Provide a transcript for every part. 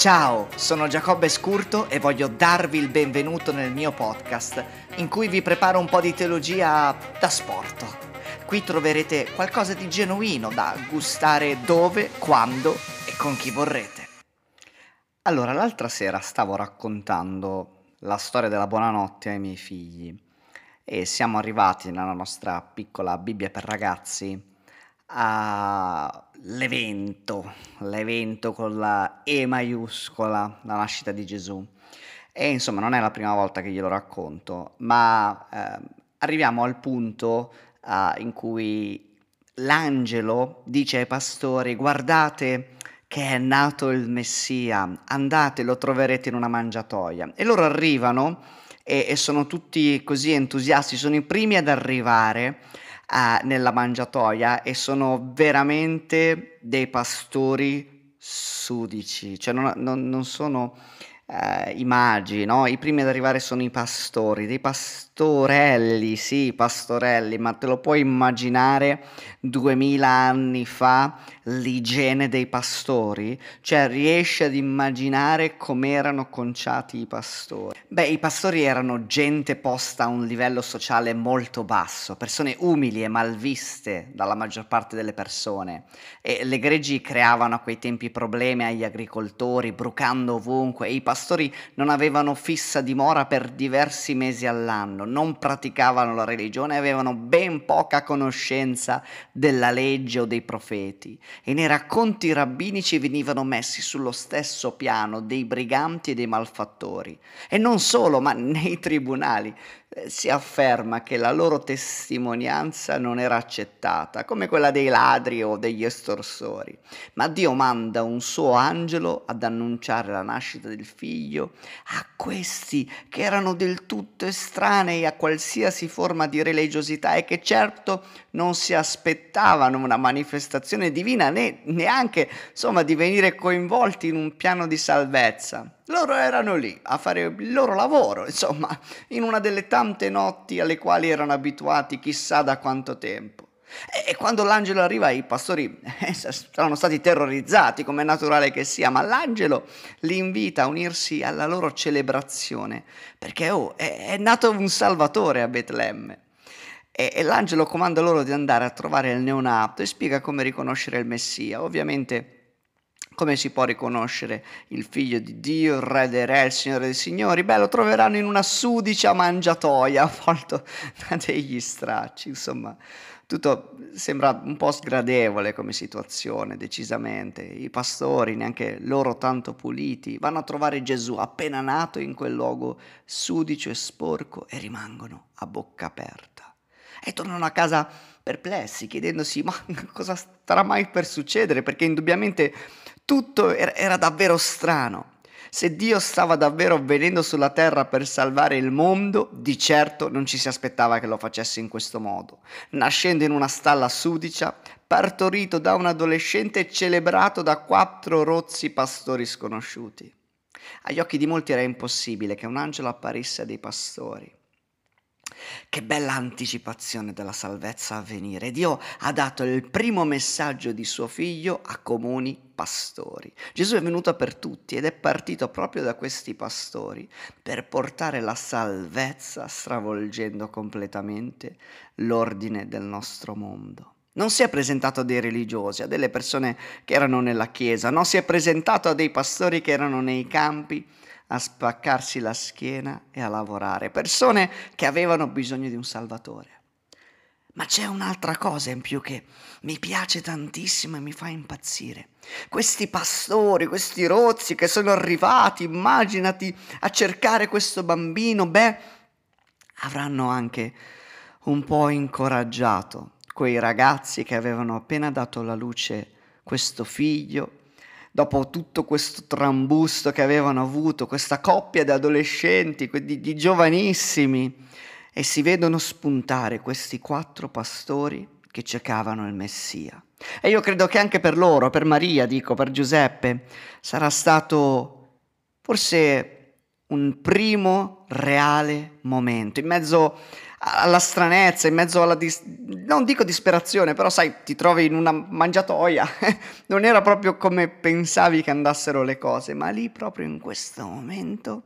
Ciao, sono Giacobbe Scurto e voglio darvi il benvenuto nel mio podcast, in cui vi preparo un po' di teologia da sport. Qui troverete qualcosa di genuino da gustare dove, quando e con chi vorrete. Allora, l'altra sera stavo raccontando la storia della buonanotte ai miei figli e siamo arrivati nella nostra piccola Bibbia per ragazzi all'evento, l'evento con la E maiuscola, la nascita di Gesù. E insomma non è la prima volta che glielo racconto, ma eh, arriviamo al punto eh, in cui l'angelo dice ai pastori guardate che è nato il Messia, andate, lo troverete in una mangiatoia. E loro arrivano e, e sono tutti così entusiasti, sono i primi ad arrivare uh, nella mangiatoia e sono veramente dei pastori sudici, cioè non, non, non sono uh, i magi, no? i primi ad arrivare sono i pastori, dei pastorelli, sì, pastorelli, ma te lo puoi immaginare duemila anni fa l'igiene dei pastori? Cioè riesci ad immaginare come erano conciati i pastori? Beh, i pastori erano gente posta a un livello sociale molto basso, persone umili e malviste dalla maggior parte delle persone e le greggi creavano a quei tempi problemi agli agricoltori, brucando ovunque e i pastori non avevano fissa dimora per diversi mesi all'anno, non praticavano la religione, avevano ben poca conoscenza della legge o dei profeti e nei racconti rabbinici venivano messi sullo stesso piano dei briganti e dei malfattori. E non solo, ma nei tribunali eh, si afferma che la loro testimonianza non era accettata, come quella dei ladri o degli estorsori, ma Dio manda un suo angelo ad annunciare la nascita del figlio a questi che erano del tutto estranei a qualsiasi forma di religiosità e che certo non si aspettavano una manifestazione divina né neanche insomma di venire coinvolti in un piano di salvezza. Loro erano lì a fare il loro lavoro, insomma, in una delle tante notti alle quali erano abituati chissà da quanto tempo. E quando l'angelo arriva i pastori eh, saranno stati terrorizzati, come è naturale che sia, ma l'angelo li invita a unirsi alla loro celebrazione, perché oh, è, nato un salvatore a Betlemme. E, e l'angelo comanda loro di andare a trovare il neonato e spiega come riconoscere il Messia. Ovviamente come si può riconoscere il figlio di Dio, il re dei re, il signore dei signori? Beh, lo troveranno in una sudicia mangiatoia, avvolto da degli stracci, insomma. Tutto sembra un po' sgradevole come situazione, decisamente. I pastori, neanche loro tanto puliti, vanno a trovare Gesù appena nato in quel luogo sudicio e sporco e rimangono a bocca aperta. E tornano a casa perplessi, chiedendosi ma cosa starà mai per succedere, perché indubbiamente tutto era, era davvero strano. Se Dio stava davvero venendo sulla terra per salvare il mondo, di certo non ci si aspettava che lo facesse in questo modo. Nascendo in una stalla sudicia, partorito da un adolescente celebrato da quattro rozzi pastori sconosciuti. Agli occhi di molti era impossibile che un angelo apparisse dei pastori. Che bella anticipazione della salvezza a venire. Dio ha dato il primo messaggio di suo figlio a comuni pastori. Gesù è venuto per tutti ed è partito proprio da questi pastori per portare la salvezza stravolgendo completamente l'ordine del nostro mondo. Non si è presentato a dei religiosi, a delle persone che erano nella chiesa, non si è presentato a dei pastori che erano nei campi, a spaccarsi la schiena e a lavorare, persone che avevano bisogno di un salvatore. Ma c'è un'altra cosa in più che mi piace tantissimo e mi fa impazzire. Questi pastori, questi rozzi che sono arrivati, immaginati, a cercare questo bambino, beh, avranno anche un po' incoraggiato quei ragazzi che avevano appena dato alla luce questo figlio dopo tutto questo trambusto che avevano avuto, questa coppia di adolescenti, di, di giovanissimi, e si vedono spuntare questi quattro pastori che cercavano il Messia. E io credo che anche per loro, per Maria, dico, per Giuseppe, sarà stato forse un primo reale momento, in mezzo alla stranezza, in mezzo alla, dis- non dico disperazione, però sai, ti trovi in una mangiatoia, non era proprio come pensavi che andassero le cose, ma lì proprio in questo momento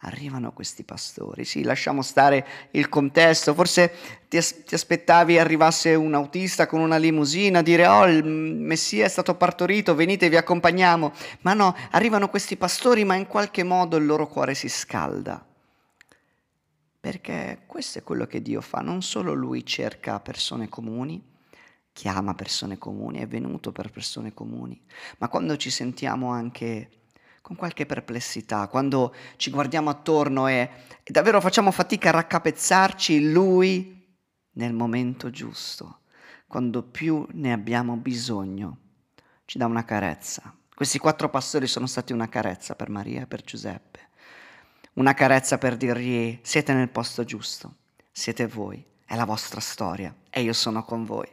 arrivano questi pastori. Sì, lasciamo stare il contesto, forse ti, as- ti, aspettavi arrivasse un autista con una limusina dire oh il Messia è stato partorito, venite vi accompagniamo, ma no, arrivano questi pastori ma in qualche modo il loro cuore si scalda. Perché questo è quello che Dio fa, non solo Lui cerca persone comuni, chiama persone comuni, è venuto per persone comuni, ma quando ci sentiamo anche con qualche perplessità, quando ci guardiamo attorno e, e davvero facciamo fatica a raccapezzarci, Lui nel momento giusto, quando più ne abbiamo bisogno, ci dà una carezza. Questi quattro pastori sono stati una carezza per Maria e per Giuseppe, una carezza per dirgli siete nel posto giusto, siete voi, è la vostra storia e io sono con voi.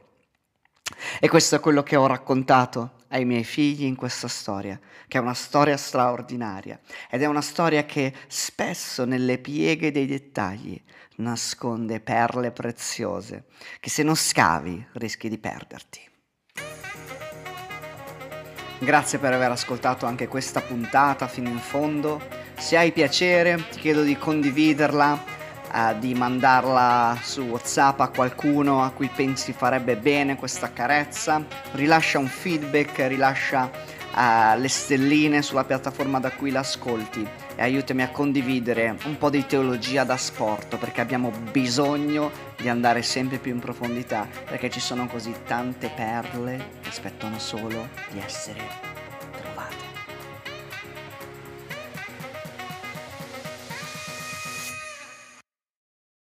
E questo è quello che ho raccontato ai miei figli in questa storia, che è una storia straordinaria ed è una storia che spesso nelle pieghe dei dettagli nasconde perle preziose, che se non scavi rischi di perderti. Grazie per aver ascoltato anche questa puntata fino in fondo. Se hai piacere ti chiedo di condividerla uh, di mandarla su WhatsApp a qualcuno a cui pensi farebbe bene questa carezza, rilascia un feedback, rilascia uh, le stelline sulla piattaforma da cui l'ascolti e aiutami a condividere un po' di teologia da sport perché abbiamo bisogno di andare sempre più in profondità perché ci sono così tante perle che aspettano solo di essere